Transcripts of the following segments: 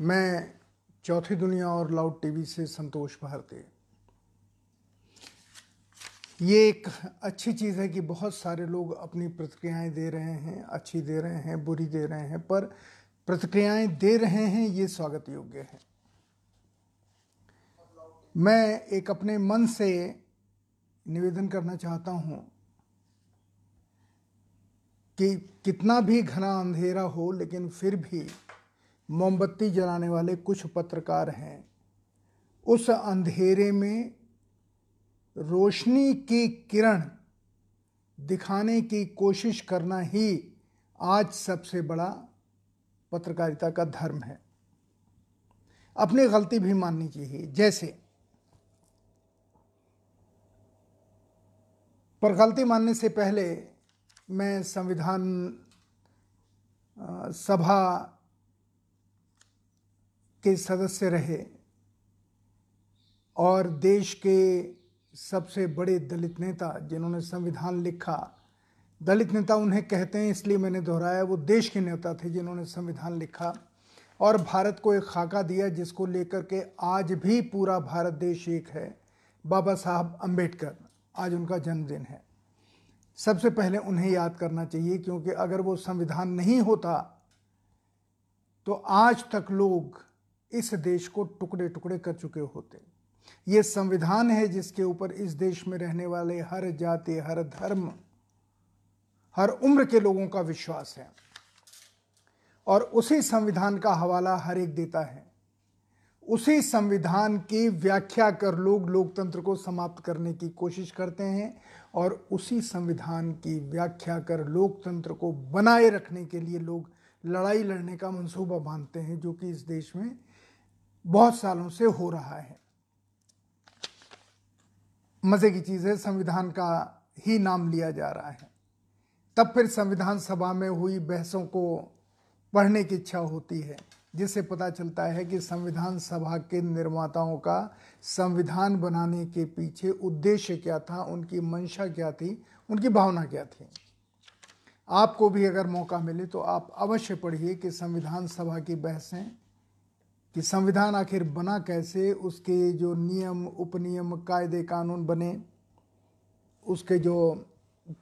मैं चौथी दुनिया और लाउड टीवी से संतोष भारती। ये एक अच्छी चीज़ है कि बहुत सारे लोग अपनी प्रतिक्रियाएँ दे रहे हैं, अच्छी दे रहे हैं, बुरी दे रहे हैं, पर प्रतिक्रियाएँ दे रहे हैं, ये स्वागत योग्य है। मैं एक अपने मन से निवेदन करना चाहता हूँ कि कितना भी घना अंधेरा हो, लेकिन फिर भी मोमबत्ती जलाने वाले कुछ पत्रकार हैं। उस अंधेरे में रोशनी की किरण दिखाने की कोशिश करना ही आज सबसे बड़ा पत्रकारिता का धर्म है। अपनी गलती भी माननी चाहिए। जैसे पर गलती मानने से पहले मैं संविधान सभा के सदस्य रहे और देश के सबसे बड़े दलित नेता जिन्होंने संविधान लिखा, दलित नेता उन्हें कहते हैं, इसलिए मैंने दोहराया, वो देश के नेता थे जिन्होंने संविधान लिखा और भारत को एक खाका दिया जिसको लेकर के आज भी पूरा भारत देश एक है। बाबा साहब अंबेडकर, आज उनका जन्मदिन है। सबसे पहले उन्हें याद करना चाहिए, क्योंकि अगर वो संविधान नहीं होता तो आज तक लोग इस देश को टुकड़े टुकड़े कर चुके होते ये संविधान है जिसके ऊपर इस देश में रहने वाले हर जाति, हर धर्म, हर उम्र के लोगों का विश्वास है। और उसी संविधान का हवाला हर एक देता है। उसी संविधान की व्याख्या कर लोग लोकतंत्र को समाप्त करने की कोशिश करते हैं और उसी संविधान की व्याख्या कर लोकतंत्र को बनाए रखने के लिए लोग लड़ाई लड़ने का मंसूबा बांधते हैं, जो कि इस देश में बहुत सालों से हो रहा है। मज़े की चीज़ है, संविधान का ही नाम लिया जा रहा है। तब फिर संविधान सभा में हुई बहसों को पढ़ने की इच्छा होती है, जिससे पता चलता है कि संविधान सभा के निर्माताओं का संविधान बनाने के पीछे उद्देश्य क्या था, उनकी मंशा क्या थी, उनकी भावना क्या थी। आपको भी अगर मौका मिले तो आप अवश्य पढ़िए कि संविधान सभा की बहसें कि संविधान आखिर बना कैसे, उसके जो नियम, उपनियम, कायदे, कानून बने, उसके जो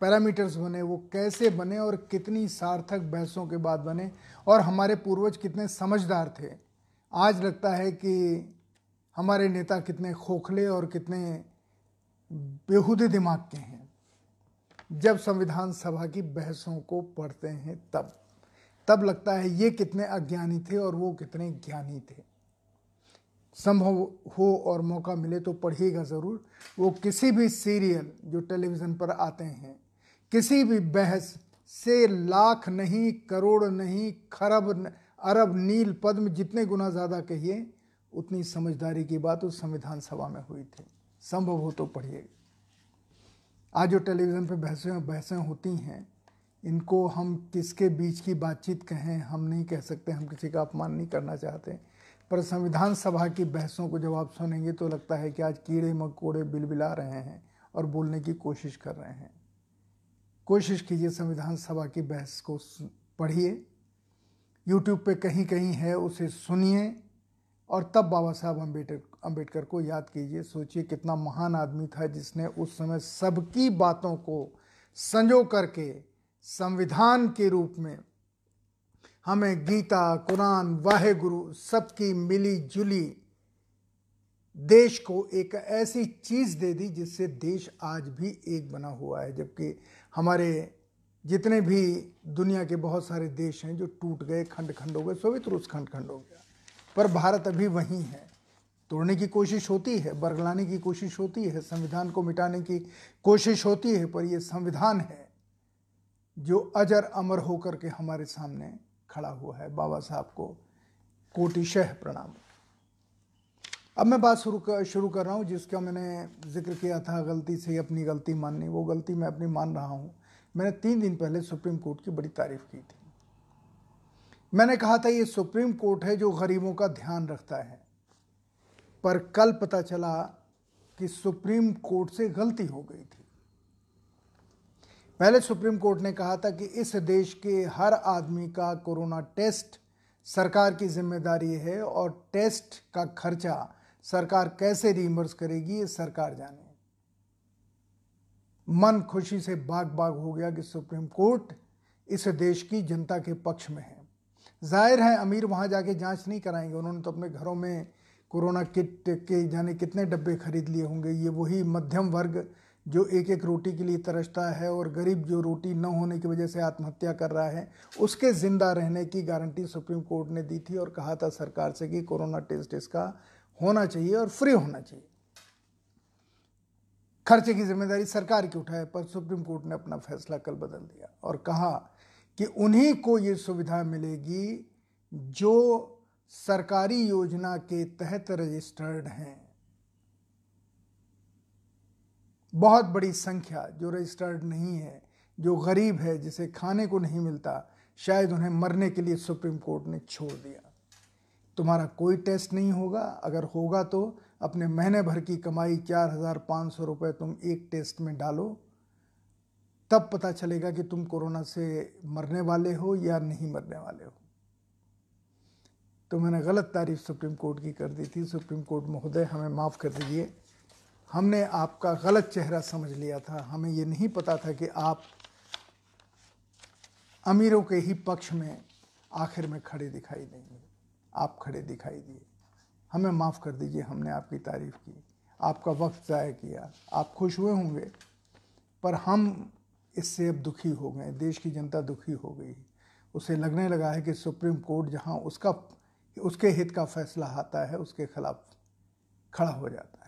पैरामीटर्स बने, वो कैसे बने और कितनी सार्थक बहसों के बाद बने, और हमारे पूर्वज कितने समझदार थे। आज लगता है कि हमारे नेता कितने खोखले और कितने बेहूदे दिमाग के हैं। जब संविधान सभा की बहसों को पढ़ते हैं, तब। तब लगता है ये कितने अज्ञानी थे और वो कितने ज्ञानी थे। संभव हो और मौका मिले तो पढ़िएगा ज़रूर। वो किसी भी सीरियल जो टेलीविज़न पर आते हैं, किसी भी बहस से लाख नहीं, करोड़ नहीं, खरब अरब, नील, पद्म, जितने गुना ज़्यादा कहिए, उतनी समझदारी की बात उस संविधान सभा में हुई थी। संभव हो तो पढ़िए। आज जो टेलीविज़न पर बहसें बहसें होती हैं इनको हम किसके बीच की बातचीत कहें, हम नहीं कह सकते, हम किसी का अपमान नहीं करना चाहते। पर संविधान सभा की बहसों को जब आप सुनेंगे तो लगता है कि आज कीड़े मकोड़े बिलबिला रहे हैं और बोलने की कोशिश कर रहे हैं। कोशिश कीजिए संविधान सभा की बहस को पढ़िए। यूट्यूब पे कहीं कहीं है, उसे सुनिए और तब बाबा साहब अंबेडकर अंबेडकर को याद कीजिए। सोचिए कितना महान आदमी था जिसने उस समय सबकी बातों को संजो करके संविधान के रूप में हमें गीता, कुरान वाहे गुरु सबकी मिली जुली देश को एक ऐसी चीज़ दे दी जिससे देश आज भी एक बना हुआ है। जबकि हमारे जितने भी दुनिया के बहुत सारे देश हैं जो टूट गए खंड खंड हो गए, सोवियत रूस खंड खंड हो गया, पर भारत अभी वहीं है। तोड़ने की कोशिश होती है, बरगलाने की कोशिश होती है, संविधान को मिटाने की कोशिश होती है, पर यह संविधान है। जो अजर अमर होकर के हमारे सामने खड़ा हुआ है, बाबा साहब को कोटिशह प्रणाम। अब मैं बात शुरू कर शुरू कर रहा हूँ, जिसका मैंने ज़िक्र किया था, गलती से अपनी गलती माननी, वो गलती मैं अपनी मान रहा हूँ। मैंने तीन दिन पहले सुप्रीम कोर्ट की बड़ी तारीफ़ की थी। मैंने कहा था, ये सुप्रीम कोर्ट है जो गरीबों का ध्यान रखता है। पर कल पता चला कि सुप्रीम कोर्ट से गलती हो गई थी। पहले सुप्रीम कोर्ट ने कहा था कि इस देश के हर आदमी का कोरोना टेस्ट सरकार की ज़िम्मेदारी है और टेस्ट का खर्चा सरकार कैसे रिमर्स करेगी, ये सरकार जाने। मन खुशी से बाग बाग हो गया कि सुप्रीम कोर्ट इस देश की जनता के पक्ष में है। ज़ाहिर है, अमीर वहाँ जाके जाँच नहीं कराएँगे। उन्होंने तो अपने घरों में कोरोना किट के, जाने कितने डब्बे खरीद लिए होंगे, ये वही मध्यम वर्ग जो एक एक रोटी के लिए तरसता है और गरीब जो रोटी न होने की वजह से आत्महत्या कर रहा है, उसके ज़िंदा रहने की गारंटी सुप्रीम कोर्ट ने दी थी और कहा था सरकार से कि कोरोना टेस्ट इसका होना चाहिए और फ्री होना चाहिए। खर्चे की ज़िम्मेदारी सरकार की उठाए पर सुप्रीम कोर्ट ने अपना फैसला कल बदल दिया और कहा कि उन्हीं को ये सुविधा मिलेगी जो सरकारी योजना के तहत रजिस्टर्ड हैं। बहुत बड़ी संख्या जो रजिस्टर्ड नहीं है, जो गरीब है, जिसे खाने को नहीं मिलता, शायद उन्हें मरने के लिए सुप्रीम कोर्ट ने छोड़ दिया। तुम्हारा कोई टेस्ट नहीं होगा। अगर होगा तो अपने महीने भर की कमाई चार हज़ार पाँच सौ रुपये तुम एक टेस्ट में डालो। तब पता चलेगा कि तुम कोरोना से मरने वाले हो या नहीं मरने वाले हो। तो मैंने गलत तारीफ़ सुप्रीम कोर्ट की कर दी थी। सुप्रीम कोर्ट महोदय, हमें माफ़ कर दीजिए। हमने आपका गलत चेहरा समझ लिया था। हमें ये नहीं पता था कि आप अमीरों के ही पक्ष में आखिर में खड़े दिखाई देंगे। आप खड़े दिखाई दिए। हमें माफ़ कर दीजिए, हमने आपकी तारीफ़ की। आपका वक्त ज़ाय किया। आप खुश हुए होंगे, पर हम इससे अब दुखी हो गए। देश की जनता दुखी हो गई। उसे लगने लगा है कि सुप्रीम कोर्ट जहाँ उसका, उसके हित का फैसला आता है, उसके खिलाफ खड़ा हो जाता है।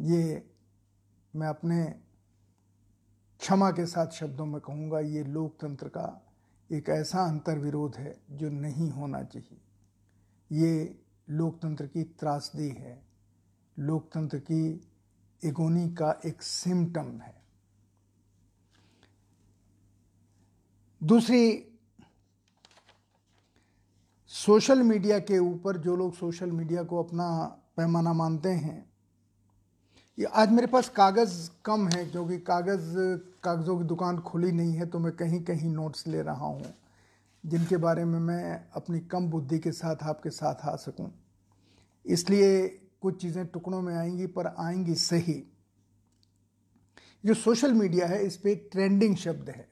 ये मैं अपने क्षमा के साथ शब्दों में कहूँगा, ये लोकतंत्र का एक ऐसा अंतर्विरोध है जो नहीं होना चाहिए। ये लोकतंत्र की त्रासदी है। लोकतंत्र की एगोनी का एक सिम्टम है। दूसरी, सोशल मीडिया के ऊपर जो लोग सोशल मीडिया को अपना पैमाना मानते हैं ये आज मेरे पास कागज़ कम है, क्योंकि कागज़, कागज़ों की दुकान खुली नहीं है तो मैं कहीं कहीं नोट्स ले रहा हूँ, जिनके बारे में मैं अपनी कम बुद्धि के साथ आपके साथ आ सकूँ। इसलिए कुछ चीज़ें टुकड़ों में आएँगी, पर आएँगी सही। जो सोशल मीडिया है, इस पर ट्रेंडिंग शब्द है,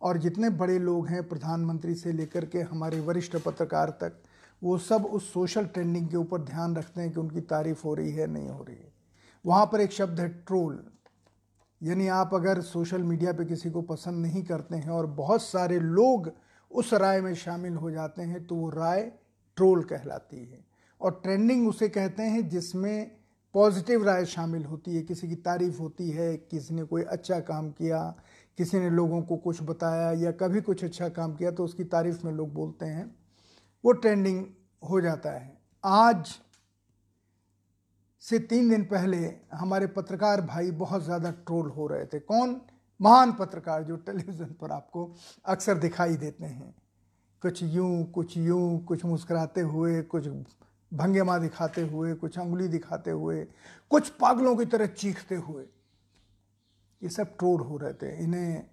और जितने बड़े लोग हैं प्रधानमंत्री से लेकर के हमारे वरिष्ठ पत्रकार तक, वो सब उस सोशल ट्रेंडिंग के ऊपर ध्यान रखते हैं कि उनकी तारीफ़ हो रही है नहीं हो रही है। वहाँ पर एक शब्द है ट्रोल। यानी आप अगर सोशल मीडिया पे किसी को पसंद नहीं करते हैं और बहुत सारे लोग उस राय में शामिल हो जाते हैं तो वो राय ट्रोल कहलाती है। और ट्रेंडिंग उसे कहते हैं जिसमें पॉजिटिव राय शामिल होती है। किसी की तारीफ़ होती है, किसी ने कोई अच्छा काम किया, किसी ने लोगों को कुछ बताया या कभी कुछ अच्छा काम किया तो उसकी तारीफ़ में लोग बोलते हैं। वो ट्रेंडिंग हो जाता है। आज से तीन दिन पहले हमारे पत्रकार भाई बहुत ज़्यादा ट्रोल हो रहे थे। कौन? महान पत्रकार जो टेलीविज़न पर आपको अक्सर दिखाई देते हैं। कुछ यूँ कुछ यूँ, कुछ मुस्कुराते हुए, कुछ भंगिमा दिखाते हुए, कुछ अंगुली दिखाते हुए, कुछ पागलों की तरह चीखते हुए ये सब ट्रोल हो रहे थे। इन्हें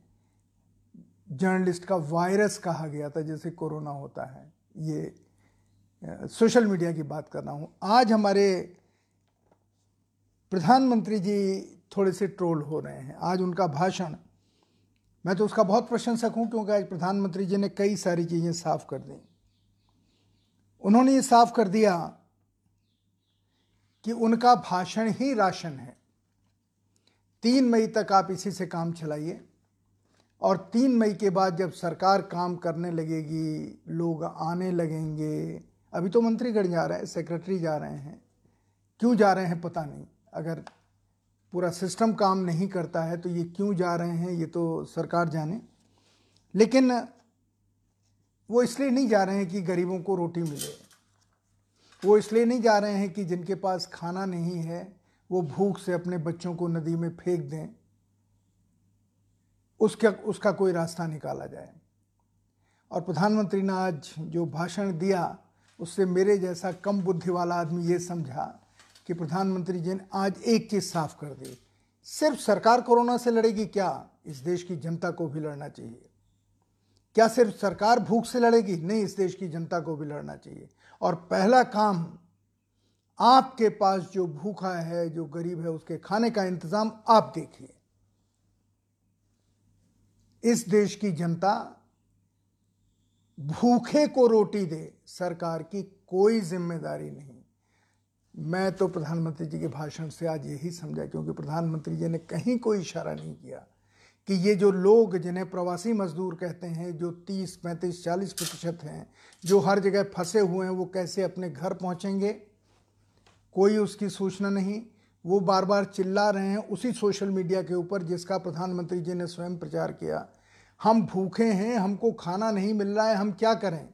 जर्नलिस्ट का वायरस कहा गया था जैसे कोरोना होता है। ये सोशल मीडिया की बात कर रहा हूँ। आज हमारे प्रधानमंत्री जी थोड़े से ट्रोल हो रहे हैं। आज उनका भाषण। मैं तो उसका बहुत प्रशंसक हूँ, क्योंकि आज प्रधानमंत्री जी ने कई सारी चीज़ें साफ़ कर दी। उन्होंने ये साफ़ कर दिया कि उनका भाषण ही राशन है। तीन मई तक आप इसी से काम चलाइए, और तीन मई के बाद जब सरकार काम करने लगेगी, लोग आने लगेंगे। अभी तो मंत्रीगढ़ जा रहे हैं सेक्रेटरी जा रहे हैं। क्यों जा रहे हैं, पता नहीं। अगर पूरा सिस्टम काम नहीं करता है तो ये क्यों जा रहे हैं, ये तो सरकार जाने। लेकिन वो इसलिए नहीं जा रहे हैं कि गरीबों को रोटी मिले। वो इसलिए नहीं जा रहे हैं कि जिनके पास खाना नहीं है, वो भूख से अपने बच्चों को नदी में फेंक दें, उसका उसका कोई रास्ता निकाला जाए। और प्रधानमंत्री ने आज जो भाषण दिया, उससे मेरे जैसा कम बुद्धि वाला आदमी ये समझा कि प्रधानमंत्री जी ने आज एक चीज़ साफ़ कर दी। सिर्फ़ सरकार कोरोना से लड़ेगी क्या? इस देश की जनता को भी लड़ना चाहिए। क्या सिर्फ़ सरकार भूख से लड़ेगी? नहीं, इस देश की जनता को भी लड़ना चाहिए। और पहला काम, आपके पास जो भूखा है, जो गरीब है, उसके खाने का इंतज़ाम आप देखिए। इस देश की जनता भूखे को रोटी दे, सरकार की कोई ज़िम्मेदारी नहीं। मैं तो प्रधानमंत्री जी के भाषण से आज यही समझा क्योंकि प्रधानमंत्री जी ने कहीं कोई इशारा नहीं किया कि ये जो लोग जिन्हें प्रवासी मजदूर कहते हैं जो 30, 35, 40 प्रतिशत हैं जो हर जगह फंसे हुए हैं वो कैसे अपने घर पहुँचेंगे? कोई उसकी सूचना नहीं। वो बार बार चिल्ला रहे हैं उसी सोशल मीडिया के ऊपर जिसका प्रधानमंत्री जी ने स्वयं प्रचार किया। हम भूखे हैं हमको खाना नहीं मिल रहा है हम क्या करें?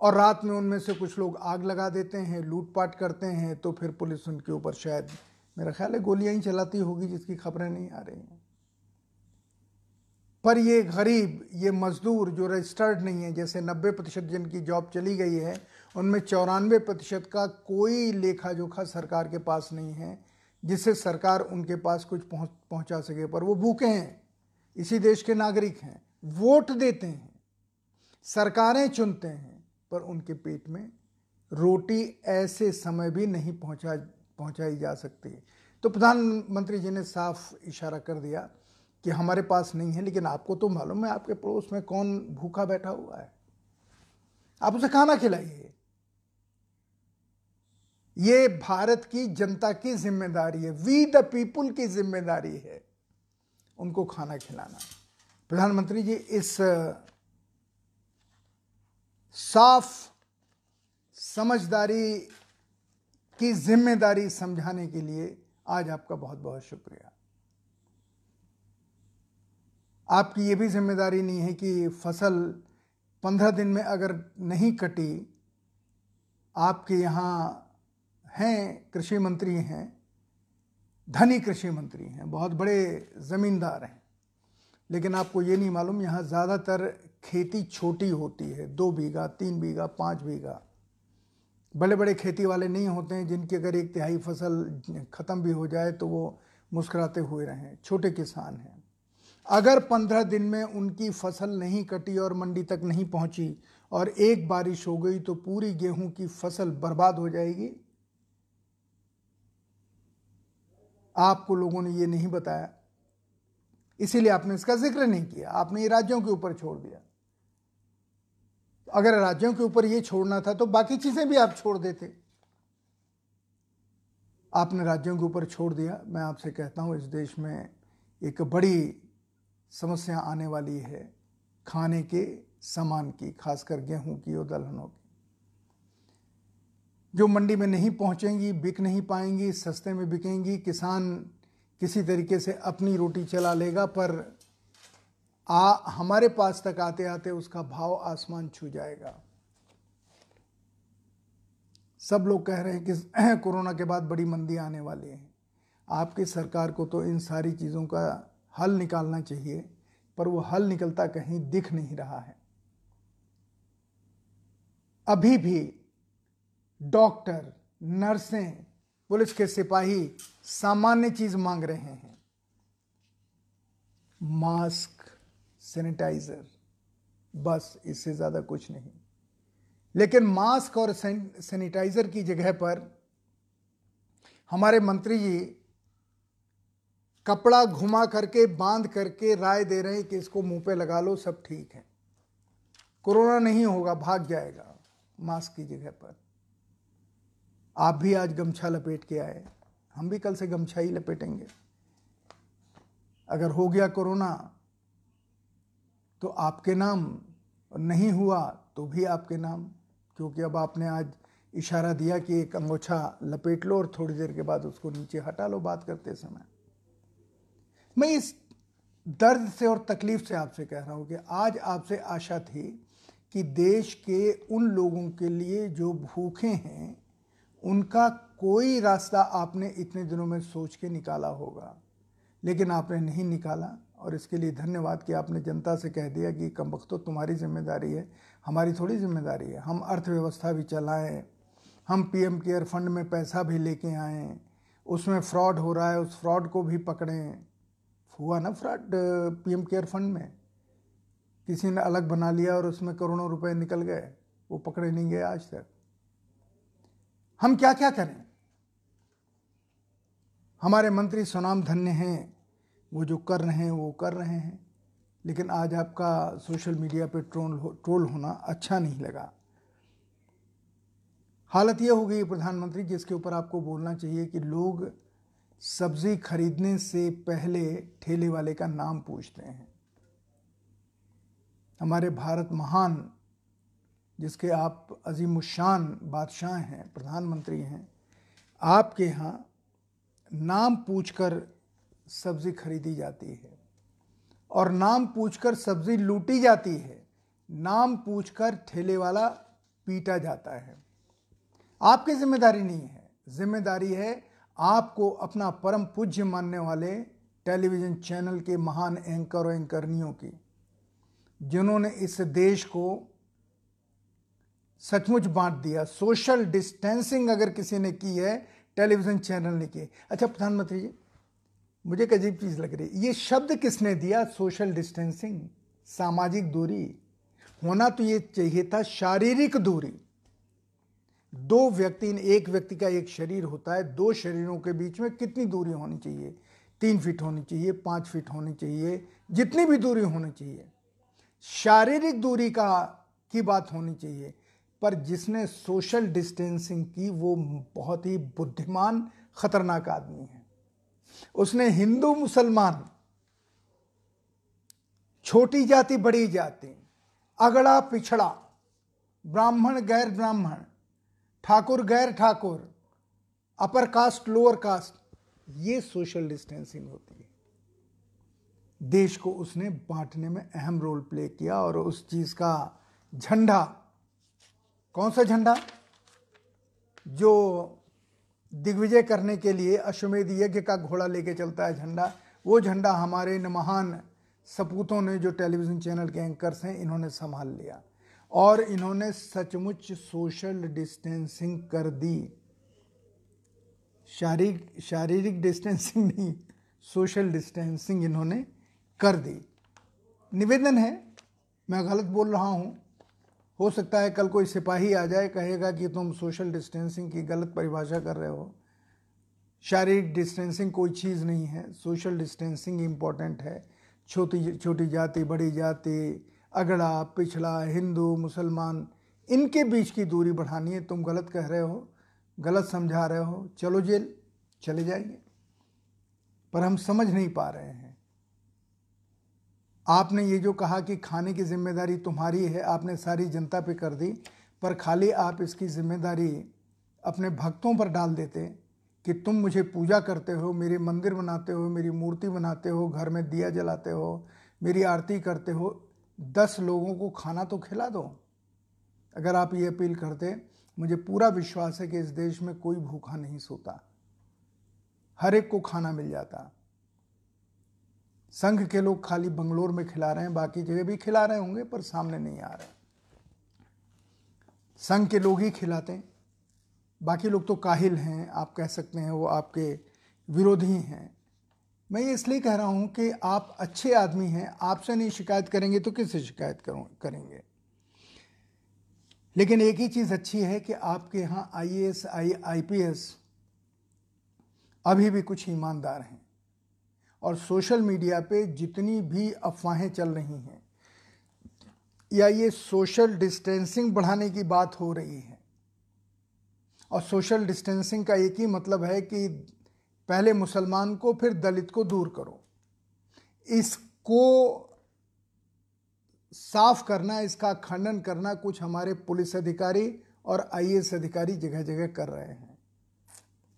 और रात में उनमें से कुछ लोग आग लगा देते हैं, लूटपाट करते हैं तो फिर पुलिस उनके ऊपर शायद, मेरा ख्याल है गोलियाँ ही चलाती होगी जिसकी खबरें नहीं आ रही हैं। पर ये गरीब, ये मजदूर जो रजिस्टर्ड नहीं है, जैसे 90 प्रतिशत जिनकी जॉब चली गई है, उनमें चौरानवे प्रतिशत का कोई लेखा जोखा सरकार के पास नहीं है, जिससे सरकार उनके पास कुछ पहुँच, पहुँचा सके। पर वो भूखे हैं, इसी देश के नागरिक हैं, वोट देते हैं, सरकारें चुनते हैं पर उनके पेट में रोटी ऐसे समय भी नहीं पहुँचा, पहुंचाई जा सकती तो प्रधानमंत्री जी ने साफ़ इशारा कर दिया कि हमारे पास नहीं है, लेकिन आपको तो मालूम है आपके पड़ोस में कौन भूखा बैठा हुआ है। आप उसे खाना खिलाइए। ये भारत की जनता की ज़िम्मेदारी है वी द पीपुल की ज़िम्मेदारी है उनको खाना खिलाना। प्रधानमंत्री जी, इस साफ़ समझदारी की ज़िम्मेदारी समझाने के लिए आज आपका बहुत बहुत शुक्रिया। आपकी ये भी ज़िम्मेदारी नहीं है कि फ़सल पंद्रह दिन में अगर नहीं कटी, आपके यहाँ हैं कृषि मंत्री हैं, धनी कृषि मंत्री हैं, बहुत बड़े ज़मींदार हैं। लेकिन आपको ये नहीं मालूम, यहाँ ज़्यादातर खेती छोटी होती है, दो बीघा, तीन बीघा, पाँच बीघा। बड़े बड़े खेती वाले नहीं होते हैं, जिनकी अगर एक तिहाई फ़सल ख़त्म भी हो जाए तो वो मुस्कुराते हुए रहें, छोटे किसान हैं। अगर पंद्रह दिन में उनकी फ़सल नहीं कटी और मंडी तक नहीं पहुँची और एक बारिश हो गई तो पूरी गेहूँ की फ़सल बर्बाद हो जाएगी? आपको लोगों ने ये नहीं बताया। इसीलिए आपने इसका ज़िक्र नहीं किया। आपने ये राज्यों के ऊपर छोड़ दिया। अगर राज्यों के ऊपर ये छोड़ना था तो बाकी चीज़ें भी आप छोड़ देते। आपने राज्यों के ऊपर छोड़ दिया। मैं आपसे कहता हूँ, इस देश में एक बड़ी समस्या आने वाली है, खाने के सामान की, खासकर गेहूँ की और दलहनों की। जो मंडी में नहीं पहुंचेंगी, बिक नहीं पाएँगी, सस्ते में बिकेंगी, किसान किसी तरीके से अपनी रोटी चला लेगा, पर आ, हमारे पास तक आते आते उसका भाव आसमान छू जाएगा। सब लोग कह रहे हैं कि कोरोना के बाद बड़ी मंदी आने वाली है। आपकी सरकार को तो इन सारी चीज़ों का हल निकालना चाहिए, पर वो हल निकलता कहीं दिख नहीं रहा है। अभी भी डॉक्टर, नर्सें पुलिस के सिपाही सामान्य चीज़ मांग रहे हैं। मास्क, सैनिटाइजर, बस, इससे ज़्यादा कुछ नहीं। लेकिन मास्क और सैनिटाइजर की जगह पर हमारे मंत्री जी कपड़ा घुमा करके, बाँध करके राय दे रहे हैं कि इसको मुँह पे लगा लो, सब ठीक है। कोरोना नहीं होगा, भाग जाएगा मास्क की जगह पर। आप भी आज गमछा लपेट के आए। हम भी कल से गमछा ही लपेटेंगे। अगर हो गया कोरोना तो आपके नाम और नहीं हुआ तो भी आपके नाम, क्योंकि अब आपने आज इशारा दिया कि एक अंगोछा लपेट लो और थोड़ी देर के बाद उसको नीचे हटा लो बात करते समय। मैं इस दर्द से और तकलीफ़ से आपसे कह रहा हूँ कि आज आपसे आशा थी कि देश के उन लोगों के लिए जो भूखे हैं उनका कोई रास्ता आपने इतने दिनों में सोच के निकाला होगा। लेकिन आपने नहीं निकाला, और इसके लिए धन्यवाद कि आपने जनता से कह दिया कि कम वक्त तो तुम्हारी ज़िम्मेदारी है, हमारी थोड़ी ज़िम्मेदारी है। हम अर्थव्यवस्था भी चलाएँ, हम पीएम केयर फंड में पैसा भी लेके आएँ, उसमें फ्रॉड हो रहा है, उस फ्रॉड को भी पकड़ें। हुआ ना फ्रॉड पीएम केयर फंड में? किसी ने अलग बना लिया और उसमें करोड़ों रुपए निकल गए, वो पकड़े नहीं गए आज तक। हम क्या क्या करें? हमारे मंत्री सुनाम धन्य हैं वो जो कर रहे हैं वो कर रहे हैं। लेकिन आज आपका सोशल मीडिया पे ट्रोल हो, ट्रोल होना अच्छा नहीं लगा। हालत यह हो गई प्रधानमंत्री जिसके ऊपर आपको बोलना चाहिए कि लोग सब्ज़ी खरीदने से पहले ठेले वाले का नाम पूछते हैं। हमारे भारत महान जिसके आप अजीम शान बादशाह हैं, प्रधानमंत्री हैं, आपके यहाँ नाम पूछकर सब्ज़ी खरीदी जाती है और नाम पूछकर सब्ज़ी लूटी जाती है। नाम पूछकर ठेले वाला पीटा जाता है। आपकी ज़िम्मेदारी नहीं है। ज़िम्मेदारी है आपको अपना परम पूज्य मानने वाले टेलीविज़न चैनल के महान एंकर और एंकरनियों की, जिन्होंने इस देश को सचमुच बांट दिया। सोशल डिस्टेंसिंग अगर किसी ने की है, टेलीविज़न चैनल ने की। अच्छा प्रधानमंत्री जी, मुझे एक अजीब चीज़ लग रही है। ये शब्द किसने दिया? सोशल डिस्टेंसिंग, सामाजिक दूरी। होना तो ये चाहिए था, शारीरिक दूरी। दो व्यक्ति, एक व्यक्ति का एक शरीर होता है, दो शरीरों के बीच में कितनी दूरी होनी चाहिए? तीन फीट होनी चाहिए, पाँच फीट होनी चाहिए, जितनी भी दूरी होनी चाहिए। शारीरिक दूरी का, की बात होनी चाहिए। पर जिसने सोशल डिस्टेंसिंग की, वो बहुत ही बुद्धिमान, खतरनाक आदमी है। उसने हिंदू, मुसलमान, छोटी जाति, बड़ी जाति, अगड़ा, पिछड़ा, ब्राह्मण, गैर ब्राह्मण, ठाकुर, गैर ठाकुर, अपर कास्ट, लोअर कास्ट, ये सोशल डिस्टेंसिंग होती है। देश को उसने बांटने में अहम रोल प्ले किया और उस चीज़ का झंडा कौन सा झंडा? जो दिग्विजय करने के लिए अश्वमेध यज्ञ का घोड़ा लेके चलता है झंडा, वो झंडा हमारे इन महान सपूतों ने, जो टेलीविज़न चैनल के एंकर्स हैं, इन्होंने संभाल लिया। और इन्होंने सचमुच सोशल डिस्टेंसिंग कर दी। शारीरिक शारीरिक डिस्टेंसिंग नहीं, सोशल डिस्टेंसिंग इन्होंने कर दी। निवेदन है, मैं गलत बोल रहा हूँ हो सकता है कल कोई सिपाही आ जाए, कहेगा कि तुम सोशल डिस्टेंसिंग की गलत परिभाषा कर रहे हो। शारीरिक डिस्टेंसिंग कोई चीज़ नहीं है। सोशल डिस्टेंसिंग इंपॉर्टेंट है। छोटी छोटी जाति, बड़ी जाति, अगड़ा, पिछड़ा, हिंदू, मुसलमान, इनके बीच की दूरी बढ़ानी है। तुम गलत कह रहे हो, गलत समझा रहे हो, चलो जेल, चले जाएँगे पर हम समझ नहीं पा रहे हैं। आपने ये जो कहा कि खाने की ज़िम्मेदारी तुम्हारी है, आपने सारी जनता पे कर दी, पर खाली आप इसकी ज़िम्मेदारी अपने भक्तों पर डाल देते कि तुम मुझे पूजा करते हो, मेरे मंदिर बनाते हो, मेरी मूर्ति बनाते हो, घर में दिया जलाते हो, मेरी आरती करते हो, दस लोगों को खाना तो खिला दो। अगर आप ये अपील करते, मुझे पूरा विश्वास है कि इस देश में कोई भूखा नहीं सोता। हर एक को खाना मिल जाता। संघ के लोग खाली बंगलोर में खिला रहे हैं, बाकी जगह भी खिला रहे होंगे, पर सामने नहीं आ रहे। संघ के लोग ही खिलाते हैं। बाकी लोग तो काहिल हैं, आप कह सकते हैं, वो आपके विरोधी हैं। मैं ये इसलिए कह रहा हूँ कि आप अच्छे आदमी हैं, आपसे नहीं शिकायत करेंगे तो किससे शिकायत करूँ, करेंगे? लेकिन एक ही चीज़ अच्छी है कि आपके यहाँ I S I I P S अभी भी कुछ ईमानदार हैं। और सोशल मीडिया पे जितनी भी अफवाहें चल रही हैं, या ये सोशल डिस्टेंसिंग बढ़ाने की बात हो रही है, और सोशल डिस्टेंसिंग का एक ही मतलब है कि पहले मुसलमान को, फिर दलित को दूर करो। इसको साफ़ करना, इसका खंडन करना कुछ हमारे पुलिस अधिकारी और आईएएस अधिकारी जगह जगह कर रहे हैं।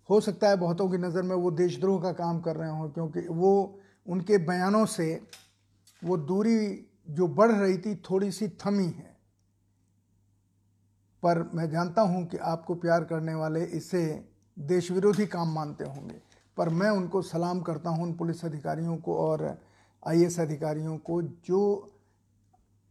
हो सकता है बहुतों की नज़र में वो देशद्रोह का काम कर रहे हों, क्योंकि वो उनके बयानों से वो दूरी जो बढ़ रही थी थोड़ी सी थमी है। पर मैं जानता हूँ कि आपको प्यार करने वाले इसे देश विरोधी काम मानते होंगे। पर मैं उनको सलाम करता हूँ उन पुलिस अधिकारियों को और आईएएस अधिकारियों को, जो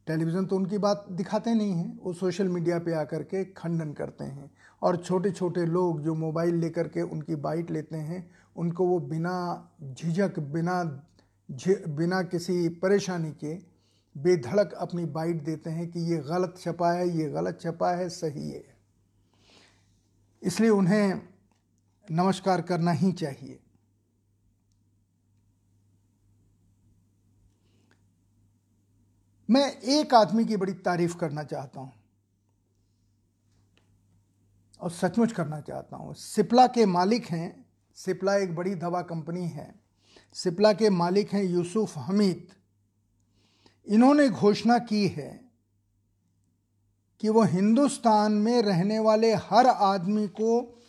टेलीविज़न तो उनकी बात दिखाते नहीं हैं, वो सोशल मीडिया पे आकर के खंडन करते हैं। और छोटे छोटे लोग जो मोबाइल लेकर के उनकी बाइट लेते हैं, उनको वो बिना झिझक, बिना बिना किसी परेशानी के बेधड़क अपनी बाइट देते हैं कि ये गलत छपा है, ये गलत छपा है, सही है। इसलिए उन्हें नमस्कार करना ही चाहिए। मैं एक आदमी की बड़ी तारीफ़ करना चाहता हूँ। और सचमुच करना चाहता हूँ। सिप्ला के मालिक हैं, सिप्ला एक बड़ी दवा कंपनी है। सिप्ला के मालिक हैं यूसुफ हमीद। इन्होंने घोषणा की है कि वो हिंदुस्तान में रहने वाले हर आदमी को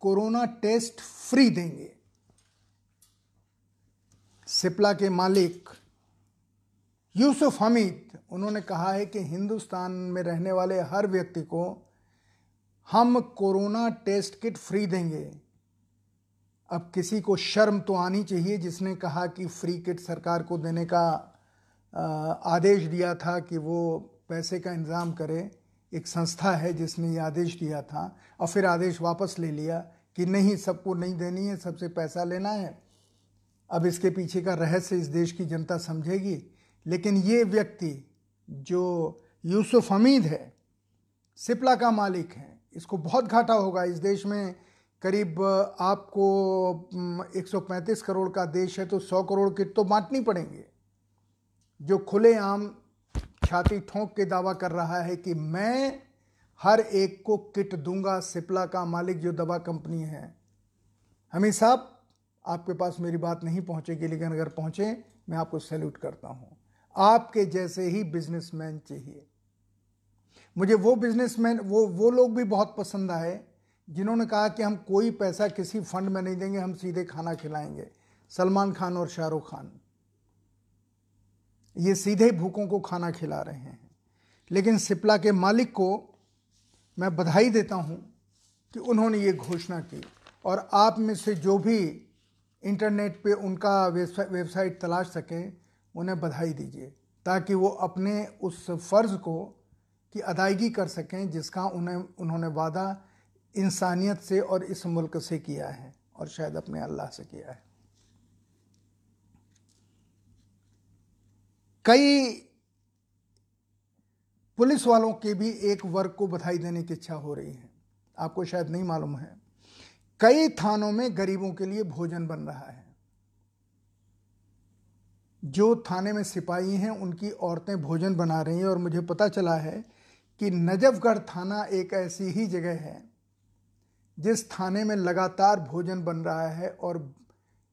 कोरोना टेस्ट फ्री देंगे। सिप्ला के मालिक यूसुफ हमीद, उन्होंने कहा है कि हिंदुस्तान में रहने वाले हर व्यक्ति को हम कोरोना टेस्ट किट फ्री देंगे। अब किसी को शर्म तो आनी चाहिए, जिसने कहा कि फ्री किट सरकार को देने का आदेश दिया था कि वो पैसे का इंतज़ाम करे। एक संस्था है जिसने ये आदेश दिया था और फिर आदेश वापस ले लिया कि नहीं, सबको नहीं देनी है, सबसे पैसा लेना है। अब इसके पीछे का रहस्य इस देश की जनता समझेगी। लेकिन ये व्यक्ति जो यूसुफ हमीद है, सिप्ला का मालिक है इसको बहुत घाटा होगा। इस देश में करीब आपको 135 करोड़ का देश है तो 100 करोड़ किट तो बांटनी पड़ेंगे। जो खुलेआम छाती ठोंक के दावा कर रहा है कि मैं हर एक को किट दूँगा, सिप्ला का मालिक जो दवा कंपनी है। हमीद साहब, आपके पास मेरी बात नहीं पहुंचेगी, लेकिन अगर पहुँचे, मैं आपको सैल्यूट करता हूँ। आपके जैसे ही बिजनेसमैन चाहिए। मुझे वो बिजनेसमैन वो वो लोग भी बहुत पसंद आए, जिन्होंने कहा कि हम कोई पैसा किसी फंड में नहीं देंगे, हम सीधे खाना खिलाएँगे। सलमान खान और शाहरुख खान। ये सीधे भूखों को खाना खिला रहे हैं। लेकिन सिप्ला के मालिक को मैं बधाई देता हूँ कि उन्होंने ये घोषणा की। और आप में से जो भी इंटरनेट पे उनका वेबसाइट तलाश सकें, उन्हें बधाई दीजिए, ताकि वो अपने उस फ़र्ज़ को की अदायगी कर सकें, जिसका उन्हें, उन्होंने वादा इंसानियत से और इस मुल्क से किया है और शायद अपने अल्लाह से किया है। कई पुलिस वालों के भी एक वर्ग को बधाई देने की इच्छा हो रही है। आपको शायद नहीं मालूम है। कई थानों में गरीबों के लिए भोजन बन रहा है। जो थाने में सिपाही हैं, उनकी औरतें भोजन बना रही हैं और मुझे पता चला है कि नजफगढ़ थाना एक ऐसी ही जगह है, जिस थाने में लगातार भोजन बन रहा है और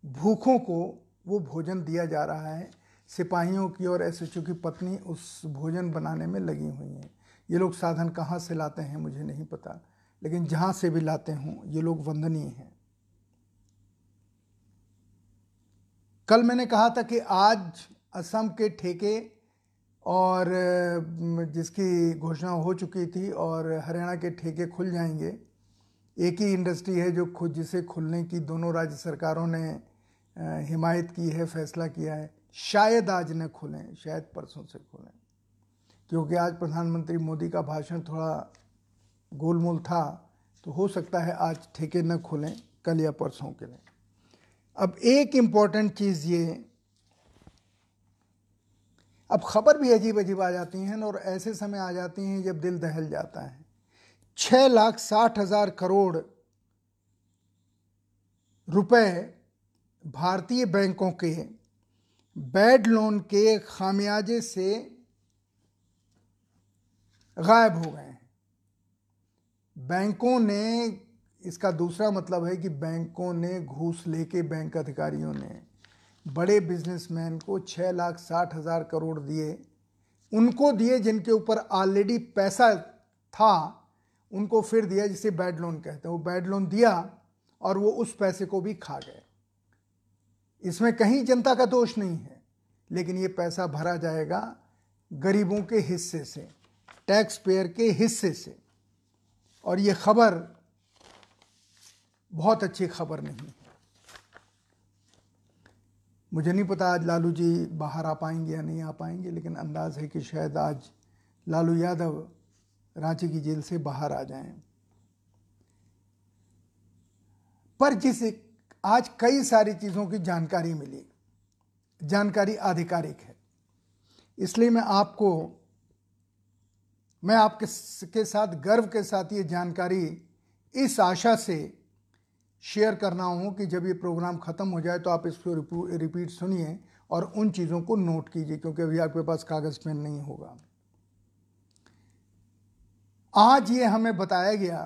भूखों को वो भोजन दिया जा रहा है। सिपाहियों की और एस की पत्नी उस भोजन बनाने में लगी हुई हैं। ये लोग साधन कहाँ से लाते हैं मुझे नहीं पता, लेकिन जहाँ से भी लाते हों, ये लोग वंदनीय हैं। कल मैंने कहा था कि आज असम के ठेके और जिसकी घोषणा हो चुकी थी और हरियाणा के ठेके खुल जाएँगे, एक ही इंडस्ट्री है जो खुद, जिसे खुलने की दोनों राज्य सरकारों ने हिमायत की है, फैसला किया है, शायद आज न खुलें, शायद परसों से खुलें। क्योंकि आज प्रधानमंत्री मोदी का भाषण थोड़ा गोलमोल था तो हो सकता है आज ठेके न खुलें, कल या परसों के लिए। अब एक इंपॉर्टेंट चीज़ ये अब खबर भी अजीब अजीब आ जाती हैं और ऐसे समय आ जाती हैं जब दिल दहल जाता है। छह लाख साठ हज़ार करोड़ रुपए भारतीय बैंकों के बैड लोन के खामियाजे से गायब हो गए हैं। बैंकों ने, इसका दूसरा मतलब है कि बैंकों ने घूस लेके बैंक अधिकारियों ने बड़े बिजनेसमैन को छः लाख साठ हज़ार करोड़ दिए। उनको दिए जिनके ऊपर ऑलरेडी पैसा था, उनको फिर दिया जिसे बैड लोन कहते हैं। वो बैड लोन दिया और वो उस पैसे को भी खा गए। इसमें कहीं जनता का दोष नहीं है, लेकिन ये पैसा भरा जाएगा गरीबों के हिस्से से टैक्स पेयर के हिस्से से। और ये खबर, बहुत अच्छी खबर नहीं है। मुझे नहीं पता आज लालू जी बाहर आ पाएँगे या नहीं आ पाएँगे, लेकिन अंदाज है कि शायद आज लालू यादव रांची की जेल से बाहर आ जाएँ। पर जिस आज कई सारी चीज़ों की जानकारी मिली। जानकारी आधिकारिक है। इसलिए मैं आपको, मैं आपके के साथ, गर्व के साथ ये जानकारी इस आशा से शेयर करना हो कि जब ये प्रोग्राम ख़त्म हो जाए तो आप इसको रिपीट सुनिए और उन चीज़ों को नोट कीजिए, क्योंकि अभी आपके पास कागज़ पेन नहीं होगा। आज ये हमें बताया गया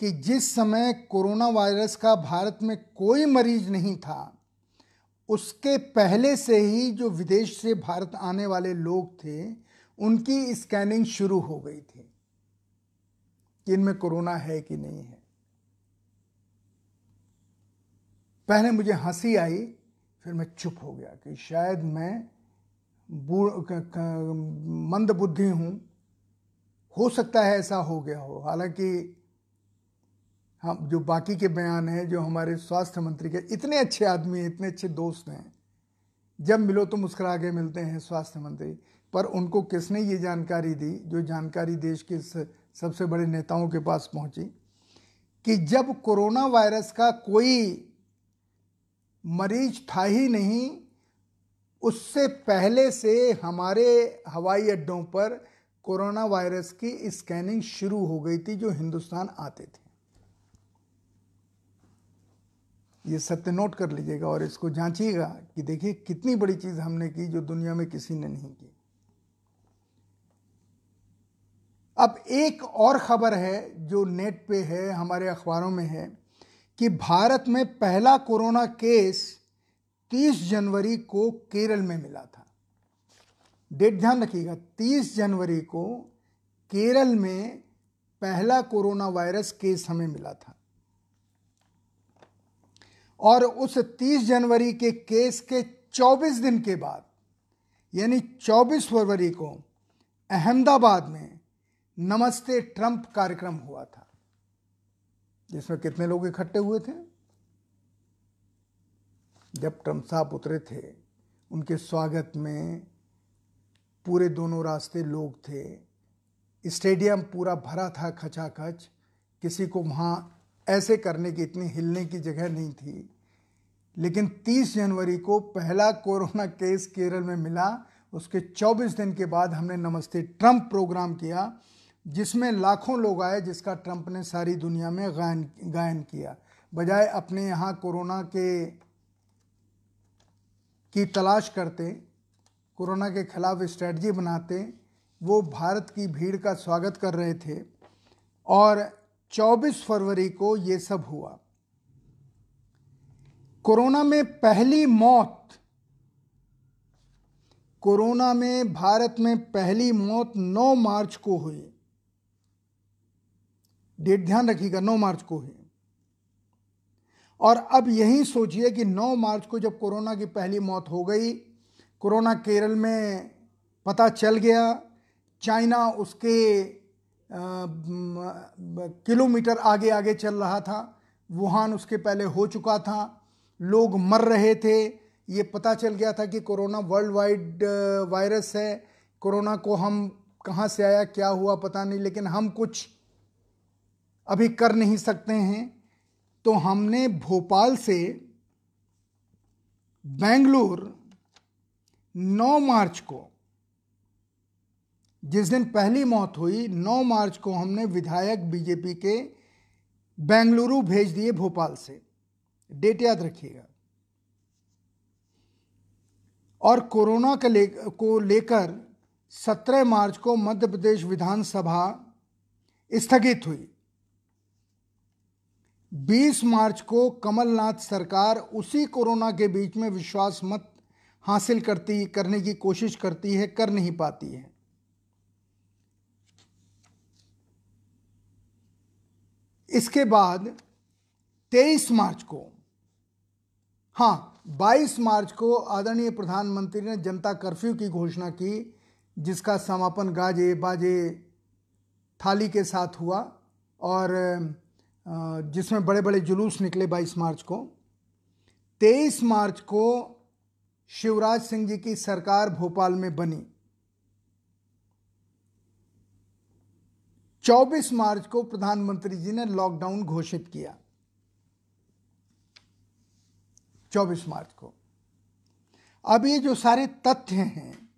कि जिस समय कोरोना वायरस का भारत में कोई मरीज़ नहीं था, उसके पहले से ही जो विदेश से भारत आने वाले लोग थे, उनकी स्कैनिंग शुरू हो गई थी कि इनमें कोरोना है कि नहीं है। पहले मुझे हँसी आई, फिर मैं चुप हो गया कि शायद मैं मंद बुद्धि हूँ। हो सकता है ऐसा हो गया हो। हालाँकि हम, जो बाकी के बयान हैं, जो हमारे स्वास्थ्य मंत्री के, इतने अच्छे आदमी हैं, इतने अच्छे दोस्त हैं। जब मिलो तो मुस्कुरा के मिलते हैं स्वास्थ्य मंत्री। पर उनको किसने ये जानकारी दी, जो जानकारी देश के सबसे बड़े नेताओं के पास पहुँची, कि जब कोरोना वायरस का कोई मरीज़ था ही नहीं, उससे पहले से हमारे हवाई अड्डों पर कोरोना वायरस की स्कैनिंग शुरू हो गई थी, जो हिंदुस्तान आते थे। ये सत्य नोट कर लीजिएगा और इसको जांचिएगा कि देखिए कितनी बड़ी चीज़ हमने की जो दुनिया में किसी ने नहीं की। अब एक और खबर है जो नेट पे है, हमारे अखबारों में है। कि भारत में पहला कोरोना केस 30 जनवरी को केरल में मिला था। डेट ध्यान रखिएगा 30 जनवरी को केरल में पहला कोरोना वायरस केस हमें मिला था। और उस 30 जनवरी के केस के 24 दिन के बाद, यानी 24 फरवरी को अहमदाबाद में नमस्ते ट्रंप कार्यक्रम हुआ था। जिसमें कितने लोग इकट्ठे हुए थे? जब ट्रंप साहब उतरे थे, उनके स्वागत में पूरे दोनों रास्ते लोग थे। स्टेडियम पूरा भरा था खचाखच। किसी को वहाँ ऐसे करने की, इतनी हिलने की जगह नहीं थी। लेकिन 30 जनवरी को पहला कोरोना केस केरल में मिला। उसके 24 दिन के बाद हमने नमस्ते ट्रंप प्रोग्राम किया। जिसमें लाखों लोग आए जिसका ट्रंप ने सारी दुनिया में गायन गायन किया। बजाय अपने यहाँ कोरोना के, की तलाश करते, कोरोना के खिलाफ स्ट्रेटजी बनाते, वो भारत की भीड़ का स्वागत कर रहे थे और 24 फरवरी को ये सब हुआ। कोरोना में पहली मौत, कोरोना में भारत में पहली मौत 9 मार्च को हुई। डेट ध्यान रखिएगा 9 मार्च को है। और अब यही सोचिए कि 9 मार्च को जब कोरोना की पहली मौत हो गई, कोरोना केरल में पता चल गया, चाइना उसके किलोमीटर आगे आगे चल रहा था, वुहान उसके पहले हो चुका था, लोग मर रहे थे, ये पता चल गया था कि कोरोना वर्ल्ड वाइड वायरस है, कोरोना को हम कहाँ से आया, क्या हुआ पता नहीं, लेकिन हम कुछ अभी कर नहीं सकते हैं तो हमने भोपाल से बेंगलुरु 9 मार्च को जिस दिन पहली मौत हुई 9 मार्च को हमने विधायक बीजेपी के बेंगलुरु भेज दिए भोपाल से। डेट याद रखिएगा। और कोरोना के ले, को लेकर 17 मार्च को मध्य प्रदेश विधानसभा स्थगित हुई। 20 मार्च को कमलनाथ सरकार उसी कोरोना के बीच में विश्वास मत हासिल करती, करने की कोशिश करती है, कर नहीं पाती है। इसके बाद 23 मार्च को हाँ 22 मार्च को आदरणीय प्रधानमंत्री ने जनता कर्फ्यू की घोषणा की, जिसका समापन गाजे बाजे थाली के साथ हुआ और जिसमें बड़े बड़े जुलूस निकले 22 मार्च को। 23 मार्च को शिवराज सिंह जी की सरकार भोपाल में बनी। 24 मार्च को प्रधानमंत्री जी ने लॉकडाउन घोषित किया। 24 मार्च को। अब ये जो सारे तथ्य हैं,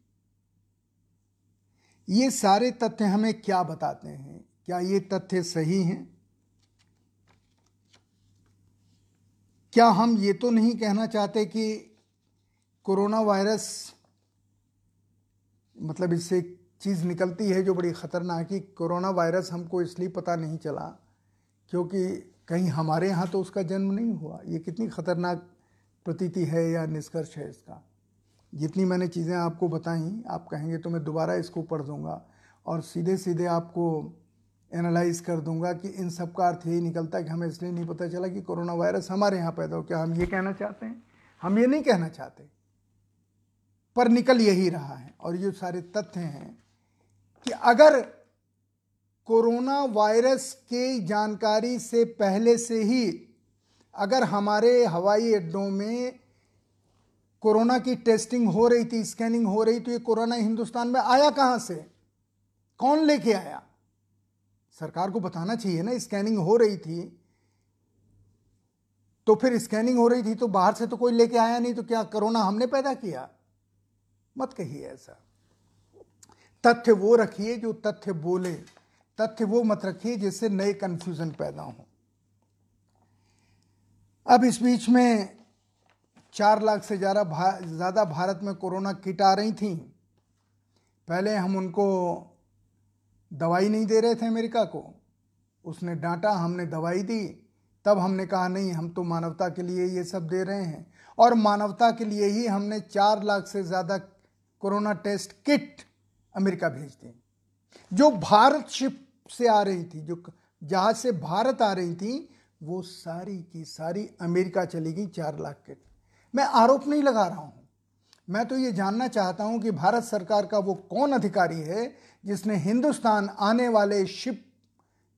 ये सारे तथ्य हमें क्या बताते हैं? क्या ये तथ्य सही हैं? क्या हम ये तो नहीं कहना चाहते कि कोरोना वायरस मतलब इससे एक चीज़ निकलती है जो बड़ी ख़तरनाक है कोरोना वायरस हमको इसलिए पता नहीं चला क्योंकि कहीं हमारे यहाँ तो उसका जन्म नहीं हुआ। ये कितनी ख़तरनाक प्रतीति है या निष्कर्ष है इसका? जितनी मैंने चीज़ें आपको बताई, आप कहेंगे तो मैं दोबारा इसको पढ़ दूँगा और सीधे सीधे आपको एनालाइज कर दूँगा कि इन सब का अर्थ यही निकलता है कि हमें इसलिए नहीं पता चला कि कोरोना वायरस हमारे यहाँ पैदा हो। क्या हम ये कहना चाहते हैं? हम ये नहीं कहना चाहते। पर निकल यही रहा है और ये सारे तथ्य हैं कि अगर कोरोना वायरस के जानकारी से पहले से ही अगर हमारे हवाई अड्डों में कोरोना की टेस्टिंग हो रही थी, स्कैनिंग हो रही तो ये कोरोना हिंदुस्तान में आया कहाँ से? कौन लेके आया? सरकार को बताना चाहिए ना स्कैनिंग हो रही थी। तो फिर स्कैनिंग हो रही थी तो बाहर से तो कोई लेके आया नहीं तो क्या कोरोना हमने पैदा किया? मत कहिए ऐसा। तथ्य वो रखिए जो तथ्य बोले तथ्य वो मत रखिए जिससे नए कंफ्यूजन पैदा हो। अब इस बीच में चार लाख से ज़्यादा भा, ज़्यादा भारत में कोरोना किट आ रही थी। पहले हम उनको दवाई नहीं दे रहे थे अमेरिका को। उसने डांटा, हमने दवाई दी। तब हमने कहा, नहीं, हम तो मानवता के लिए ये सब दे रहे हैं। और मानवता के लिए ही हमने चार लाख से ज़्यादा कोरोना टेस्ट किट अमेरिका भेज दी जो भारत शिप से आ रही थी, जो जहाज़ से भारत आ रही थी, वो सारी की सारी अमेरिका चली गई चार लाख किट। मैं आरोप नहीं लगा रहा हूँ। मैं तो ये जानना चाहता हूँ कि भारत सरकार का वो कौन अधिकारी है जिसने हिंदुस्तान आने वाले शिप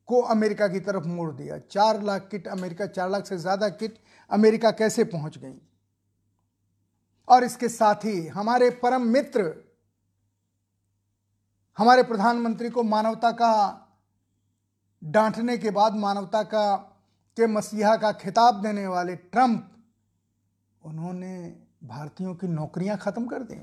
को अमेरिका की तरफ़ मोड़ दिया। चार लाख किट अमेरिका, चार लाख से ज़्यादा किट अमेरिका कैसे पहुँच गई? और इसके साथ ही हमारे परम मित्र, हमारे प्रधानमंत्री को मानवता का, डांटने के बाद मानवता का, के मसीहा का खिताब देने वाले ट्रंप, उन्होंने भारतीयों की नौकरियाँ खत्म कर दी।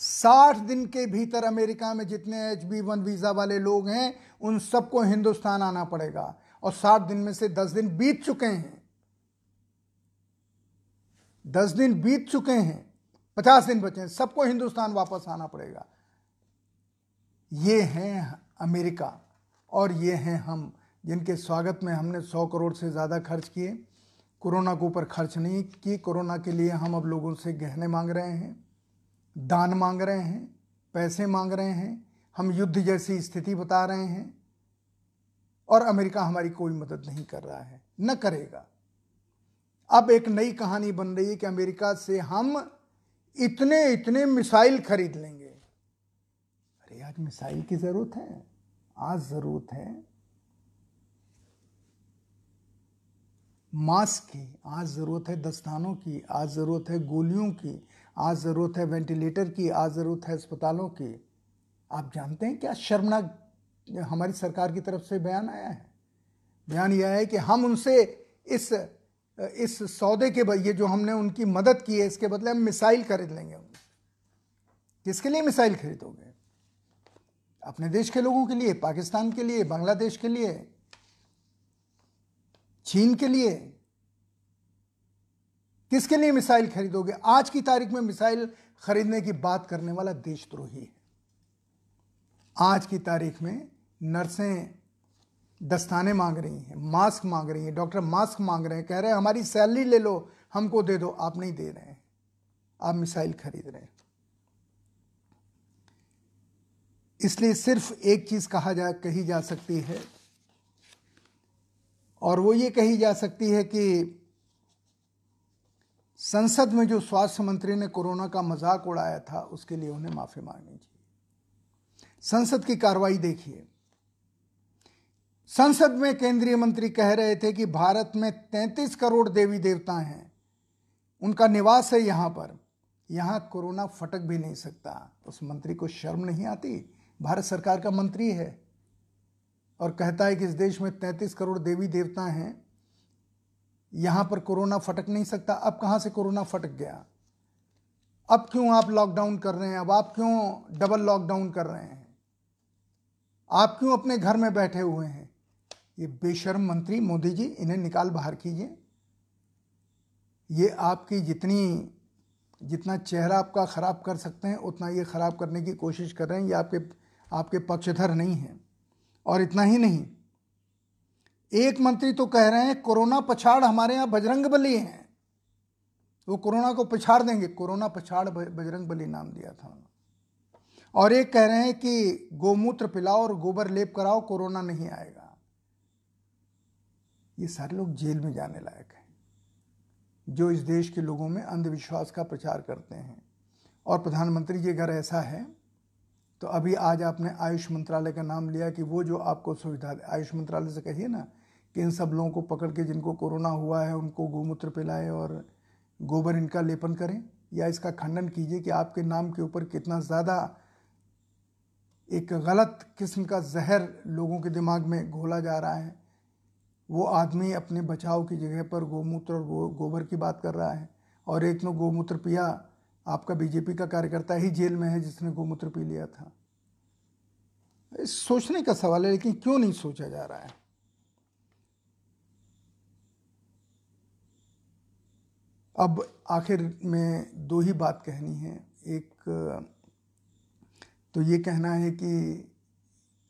साठ दिन के भीतर अमेरिका में जितने एच बी वन वीज़ा वाले लोग हैं, उन सबको हिंदुस्तान आना पड़ेगा। और साठ दिन में से दस दिन बीत चुके हैं। दस दिन बीत चुके हैं, पचास दिन बचे हैं, सबको हिंदुस्तान वापस आना पड़ेगा। ये हैं अमेरिका और ये हैं हम, जिनके स्वागत में हमने सौ करोड़ से ज़्यादा खर्च किए। कोरोना के ऊपर खर्च नहीं की, कोरोना के लिए हम अब लोगों से गहने मांग रहे हैं। दान मांग रहे हैं, पैसे मांग रहे हैं, हम युद्ध जैसी स्थिति बता रहे हैं, और अमेरिका हमारी कोई मदद नहीं कर रहा है, न करेगा। अब एक नई कहानी बन रही है कि अमेरिका से हम इतने इतने मिसाइल खरीद लेंगे। अरे, आज मिसाइल की ज़रूरत है, आज ज़रूरत है। मास्क की, आज ज़रूरत है दस्तानों की, आज ज़रूरत है गोलियों की आज ज़रूरत है वेंटिलेटर की, आज ज़रूरत है अस्पतालों की। आप जानते हैं क्या शर्मनाक हमारी सरकार की तरफ़ से बयान आया है? बयान यह है कि हम उनसे इस इस सौदे के ये जो हमने उनकी मदद की है, इसके बदले हम मिसाइल खरीद लेंगे किसके लिए मिसाइल खरीदोगे? अपने देश के लोगों के लिए, पाकिस्तान के लिए, बांग्लादेश के लिए, चीन के लिए किसके लिए मिसाइल खरीदोगे? आज की तारीख में मिसाइल खरीदने की बात करने वाला देशद्रोही है। आज की तारीख में नर्सें दस्ताने मांग रही हैं, मास्क मांग रही हैं, डॉक्टर मास्क मांग रहे हैं, कह रहे हैं, हमारी सैलरी ले लो, हमको दे दो, आप नहीं दे रहे हैं, आप मिसाइल खरीद रहे हैं। इसलिए सिर्फ़ एक चीज़ कहा जा, कही जा सकती है, और वो ये कही जा सकती है कि संसद में जो स्वास्थ्य मंत्री ने कोरोना का मज़ाक उड़ाया था, उसके लिए उन्हें माफ़ी मांगनी चाहिए। संसद की कार्रवाई देखिए। संसद में केंद्रीय मंत्री कह रहे थे कि भारत में 33 करोड़ देवी देवता हैं। उनका निवास है यहाँ पर। यहाँ कोरोना फटक भी नहीं सकता। उस मंत्री को शर्म नहीं आती। भारत सरकार का मंत्री है और कहता है कि इस देश में 33 करोड़ देवी देवता हैं। यहाँ पर कोरोना फटक नहीं सकता, अब कहाँ से कोरोना फटक गया? अब क्यों आप लॉकडाउन कर रहे हैं? अब आप क्यों डबल लॉकडाउन कर रहे हैं? आप क्यों अपने घर में बैठे हुए हैं? ये बेशर्म मंत्री मोदी जी, इन्हें निकाल बाहर कीजिए। ये आपकी जितनी, जितना चेहरा आपका ख़राब कर सकते हैं, उतना ये ख़राब करने की कोशिश कर रहे हैं। ये आपके आपके पक्षधर नहीं हैं। और इतना ही नहीं एक मंत्री तो कह रहे हैं, कोरोना पछाड़ हमारे यहाँ बजरंग बली हैं। वो कोरोना को पछाड़ देंगे। कोरोना पछाड़ बजरंग बली नाम दिया था उन्होंने। और एक कह रहे हैं कि, गोमूत्र पिलाओ और गोबर लेप कराओ, कोरोना नहीं आएगा। ये सारे लोग जेल में जाने लायक हैं, जो इस देश के लोगों में अंधविश्वास का प्रचार करते हैं। और प्रधानमंत्री जी अगर ऐसा है तो अभी आज आपने आयुष मंत्रालय का नाम लिया कि वो जो आपको सुविधा आयुष मंत्रालय से कहिए ना कि इन सब लोगों को पकड़ के जिनको कोरोना हुआ है उनको गोमूत्र पिलाएँ और गोबर इनका लेपन करें? या इसका खंडन कीजिए कि आपके नाम के ऊपर कितना ज़्यादा एक गलत किस्म का जहर लोगों के दिमाग में घोला जा रहा है। वो आदमी अपने बचाव की जगह पर गोमूत्र और गो, गोबर की बात कर रहा है। और एक ने गोमूत्र पिया आपका बीजेपी का कार्यकर्ता ही जेल में है जिसने गोमूत्र पी लिया था। सोचने का सवाल है लेकिन क्यों नहीं सोचा जा रहा है? अब आखिर में दो ही बात कहनी है। एक तो ये कहना है कि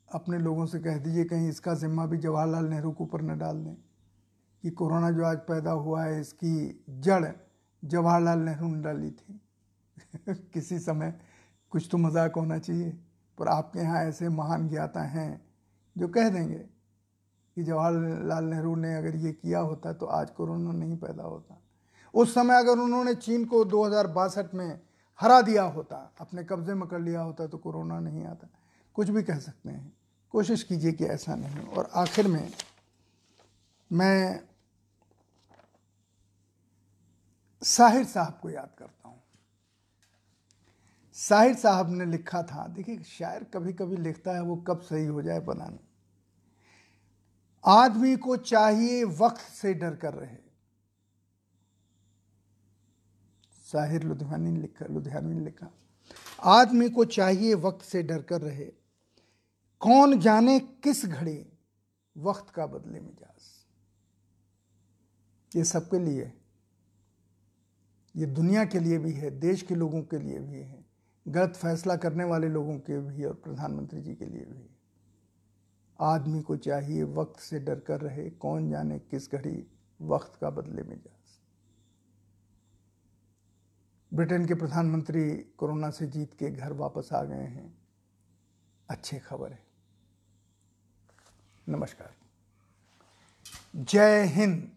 अपने लोगों से कह दीजिए, कहीं इसका ज़िम्मा भी जवाहरलाल नेहरू के ऊपर न डाल दें कि कोरोना जो आज पैदा हुआ है, इसकी जड़ जवाहरलाल नेहरू ने डाली थी। किसी समय कुछ तो मज़ाक होना चाहिए, पर आपके यहाँ ऐसे महान ज्ञाता हैं जो कह देंगे कि जवाहरलाल नेहरू ने अगर ये किया होता तो आज कोरोना नहीं पैदा होता। उस समय अगर उन्होंने चीन को दो हज़ार बासठ में हरा दिया होता, अपने कब्जे में कर लिया होता तो कोरोना नहीं आता। कुछ भी कह सकते हैं। कोशिश कीजिए कि ऐसा नहीं और आखिर में मैं साहिर साहब को याद करता हूँ। साहिर साहब ने लिखा था, देखिए शायर कभी कभी लिखता है, वो कब सही हो जाए पता नहीं। आदमी को चाहिए वक्त से डर कर रहे। साहिर लुधियानी ने लिखा लुधियानवी ने लिखा, आदमी को चाहिए वक्त से डर कर रहे। कौन जाने किस घड़ी वक्त का बदले मिजाज ये सबके लिए, ये दुनिया के लिए भी है, देश के लोगों के लिए भी है, गलत फैसला करने वाले लोगों के भी और प्रधानमंत्री जी के लिए भी आदमी को चाहिए वक्त से डर कर रहे, कौन जाने किस घड़ी वक्त का बदले में मिजाज ब्रिटेन के प्रधानमंत्री कोरोना से जीत के घर वापस आ गए हैं। अच्छी खबर है। नमस्कार। जय हिंद।